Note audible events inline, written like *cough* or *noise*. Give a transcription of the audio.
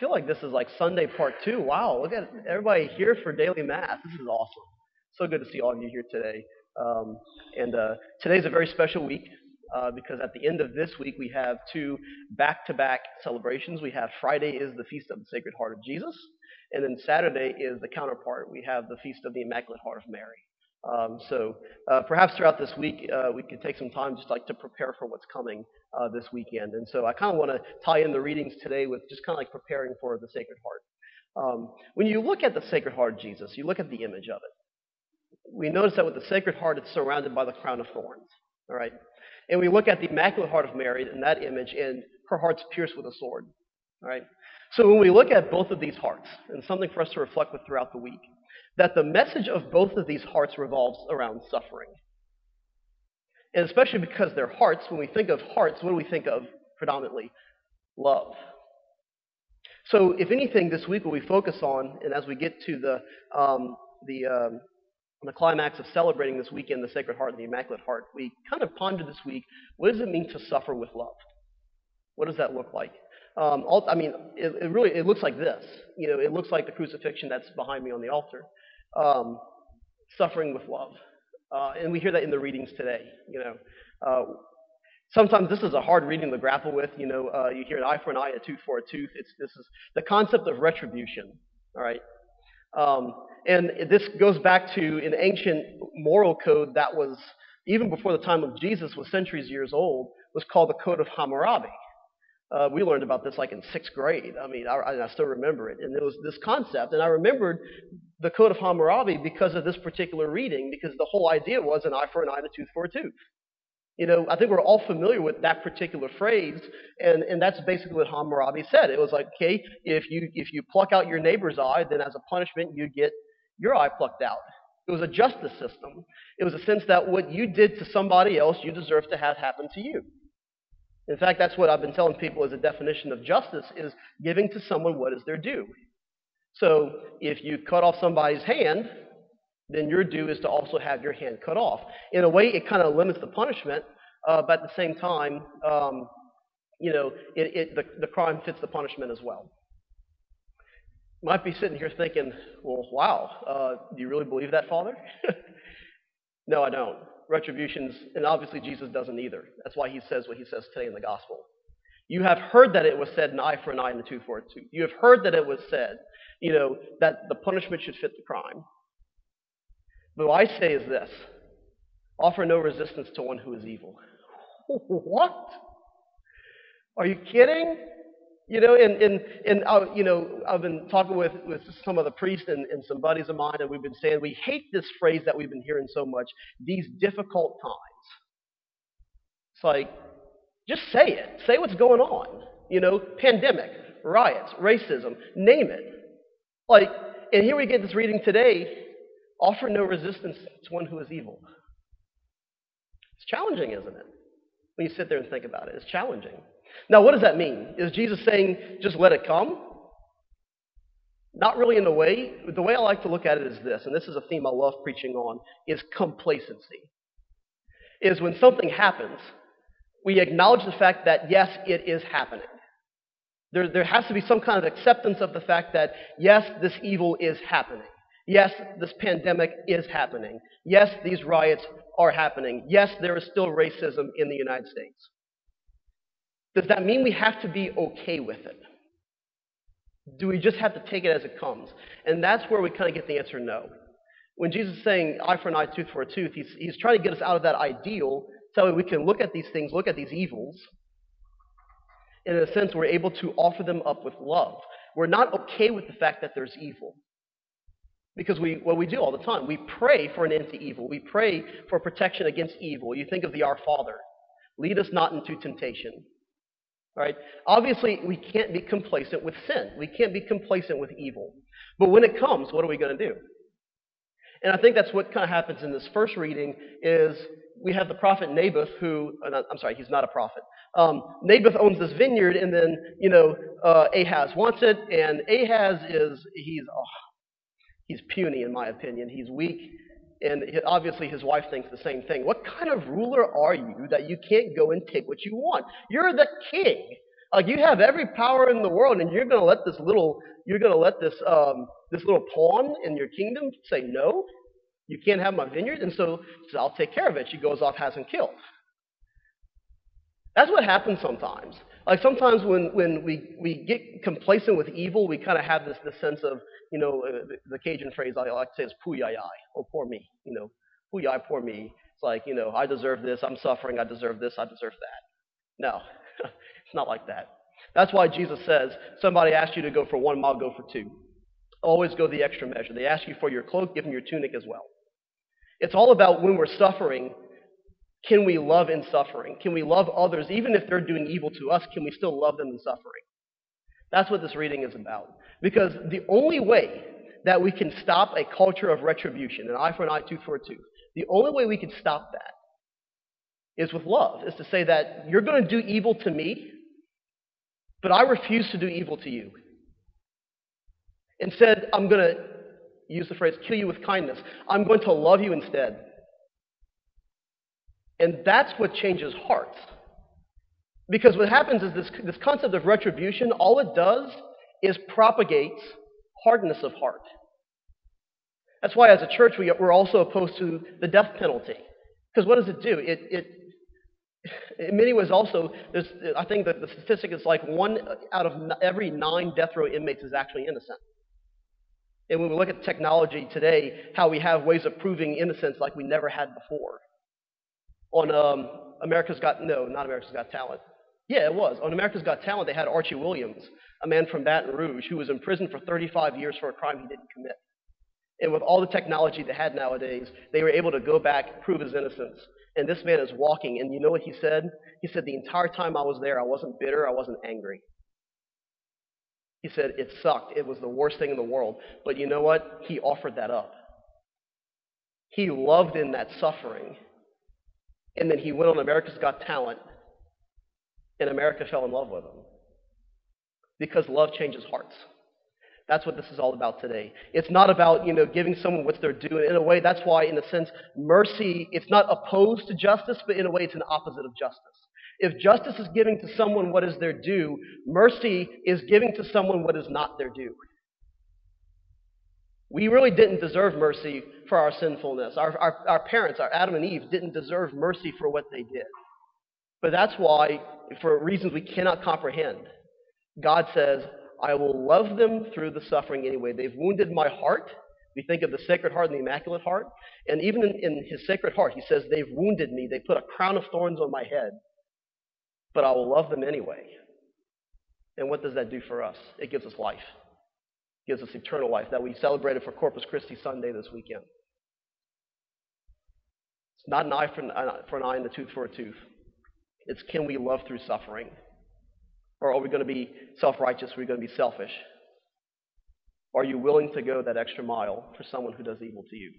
feel like this is like Sunday part two. Wow, look at everybody here for daily mass. This is awesome. So good to see all of you here today. Um, and uh, today's a very special week uh, because at the end of this week we have two back-to-back celebrations. We have Friday is the Feast of the Sacred Heart of Jesus, and then Saturday is the counterpart. We have the Feast of the Immaculate Heart of Mary. Um, so uh, perhaps throughout this week uh, we could take some time just like to prepare for what's coming uh, this weekend. And so I kind of want to tie in the readings today with just kind of like preparing for the Sacred Heart. Um, when you look at the Sacred Heart of Jesus, you look at the image of it. We notice that with the Sacred Heart, it's surrounded by the crown of thorns. All right, and we look at the Immaculate Heart of Mary in that image, and her heart's pierced with a sword. Right. So when we look at both of these hearts, and something for us to reflect with throughout the week, that the message of both of these hearts revolves around suffering. And especially because they're hearts, when we think of hearts, what do we think of predominantly? Love. So, if anything, this week what we focus on, and as we get to the, um, the, um, the climax of celebrating this weekend the Sacred Heart and the Immaculate Heart, we kind of ponder this week what does it mean to suffer with love? What does that look like? Um, I mean, it, it, really it looks like this. You know, it looks like the crucifixion that's behind me on the altar. Um, suffering with love, uh, and we hear that in the readings today. You know, uh, sometimes this is a hard reading to grapple with. You know, uh, you hear an eye for an eye, a tooth for a tooth. It's this is the concept of retribution. All right, um, and this goes back to an ancient moral code that was even before the time of Jesus, was centuries years old, was called the Code of Hammurabi. Uh, we learned about this like in sixth grade. I mean, I, I, still remember it. And it was this concept. And I remembered the Code of Hammurabi because of this particular reading, because the whole idea was an eye for an eye and a tooth for a tooth. You know, I think we're all familiar with that particular phrase, and, and that's basically what Hammurabi said. It was like, okay, if you if you pluck out your neighbor's eye, then as a punishment you get your eye plucked out. It was a justice system. It was a sense that what you did to somebody else, you deserve to have happen to you. In fact, that's what I've been telling people as a definition of justice is giving to someone what is their due. So if you cut off somebody's hand, then your due is to also have your hand cut off. In a way, it kind of limits the punishment, uh, but at the same time, um, you know, it, it, the, the crime fits the punishment as well. Might be sitting here thinking, well, wow, uh, do you really believe that, Father? *laughs* no, I don't retributions, and obviously Jesus doesn't either. That's why he says what he says today in the gospel. You have heard that it was said, an eye for an eye and a tooth for a tooth. You have heard that it was said, you know, that the punishment should fit the crime. But what I say is this offer no resistance to one who is evil. *laughs* what? Are you kidding? You know, and, and, and uh, you know, I've been talking with, with some of the priests and, and some buddies of mine, and we've been saying we hate this phrase that we've been hearing so much, these difficult times. It's like, just say it. Say what's going on. You know, pandemic, riots, racism, name it. Like, and here we get this reading today offer no resistance to one who is evil. It's challenging, isn't it? When you sit there and think about it, it's challenging. Now, what does that mean? Is Jesus saying, just let it come? Not really in the way. The way I like to look at it is this, and this is a theme I love preaching on, is complacency. Is when something happens, we acknowledge the fact that, yes, it is happening. There, there has to be some kind of acceptance of the fact that, yes, this evil is happening. Yes, this pandemic is happening. Yes, these riots are happening. Yes, there is still racism in the United States. Does that mean we have to be okay with it? Do we just have to take it as it comes? And that's where we kind of get the answer no. When Jesus is saying eye for an eye, tooth for a tooth, he's, he's trying to get us out of that ideal so we can look at these things, look at these evils. And in a sense, we're able to offer them up with love. We're not okay with the fact that there's evil. Because we, what we do all the time, we pray for an end to evil. We pray for protection against evil. You think of the Our Father. Lead us not into temptation. Right? Obviously, we can't be complacent with sin. We can't be complacent with evil. But when it comes, what are we going to do? And I think that's what kind of happens in this first reading is we have the prophet Naboth who, uh, I'm sorry, he's not a prophet. Um, Naboth owns this vineyard, and then, you know, uh, Ahab wants it, and Ahab is, he's, oh, he's puny in my opinion. He's weak, and obviously his wife thinks the same thing. What kind of ruler are you that you can't go and take what you want? You're the king. Like you have every power in the world, and you're going to let this little, you're going to let this, um, this little pawn in your kingdom say no. You can't have my vineyard, and so, so I'll take care of it. She goes off, has him killed. That's what happens sometimes. Like sometimes when, when we, we get complacent with evil, we kind of have this, this sense of, you know, uh, the, the, Cajun phrase I like to say is puyayai, or poor me, you know, puyai, poor me. It's like, you know, I deserve this, I'm suffering, I deserve this, I deserve that. No, *laughs* it's not like that. That's why Jesus says, somebody asks you to go for one mile, go for two. Always go the extra measure. They ask you for your cloak, give them your tunic as well. It's all about when we're suffering, can we love in suffering? Can we love others, even if they're doing evil to us? Can we still love them in suffering? That's what this reading is about. Because the only way that we can stop a culture of retribution, an eye for an eye, tooth for a tooth, the only way we can stop that is with love, is to say that you're going to do evil to me, but I refuse to do evil to you. Instead, I'm going to use the phrase kill you with kindness. I'm going to love you instead. And that's what changes hearts. Because what happens is this, this concept of retribution, all it does is propagates hardness of heart. That's why, as a church, we, we're also opposed to the death penalty. Because what does it do? It, it, in many ways, also, there's, I think that the statistic is like one out of every nine death row inmates is actually innocent. And when we look at technology today, how we have ways of proving innocence like we never had before on um, America's Got no, not America's Got Talent. Yeah, it was. On America's Got Talent, they had Archie Williams, a man from Baton Rouge who was in prison for 35 years for a crime he didn't commit. And with all the technology they had nowadays, they were able to go back, prove his innocence. And this man is walking, and you know what he said? He said, The entire time I was there, I wasn't bitter, I wasn't angry. He said, It sucked. It was the worst thing in the world. But you know what? He offered that up. He loved in that suffering. And then he went on America's Got Talent, and America fell in love with him. Because love changes hearts. That's what this is all about today. It's not about, you know, giving someone what they're due. In a way, that's why, in a sense, mercy, it's not opposed to justice, but in a way, it's an opposite of justice. If justice is giving to someone what is their due, mercy is giving to someone what is not their due. We really didn't deserve mercy for our sinfulness. Our, our, our parents, our Adam and Eve, didn't deserve mercy for what they did. But that's why, for reasons we cannot comprehend, God says, I will love them through the suffering anyway. They've wounded my heart. We think of the Sacred Heart and the Immaculate Heart. And even in, in His Sacred Heart, He says, They've wounded me. They put a crown of thorns on my head. But I will love them anyway. And what does that do for us? It gives us life gives us eternal life that we celebrated for Corpus Christi Sunday this weekend. It's not an eye for an, for an eye and a tooth for a tooth. It's can we love through suffering? Or are we going to be self righteous? Are we going to be selfish? Are you willing to go that extra mile for someone who does evil to you?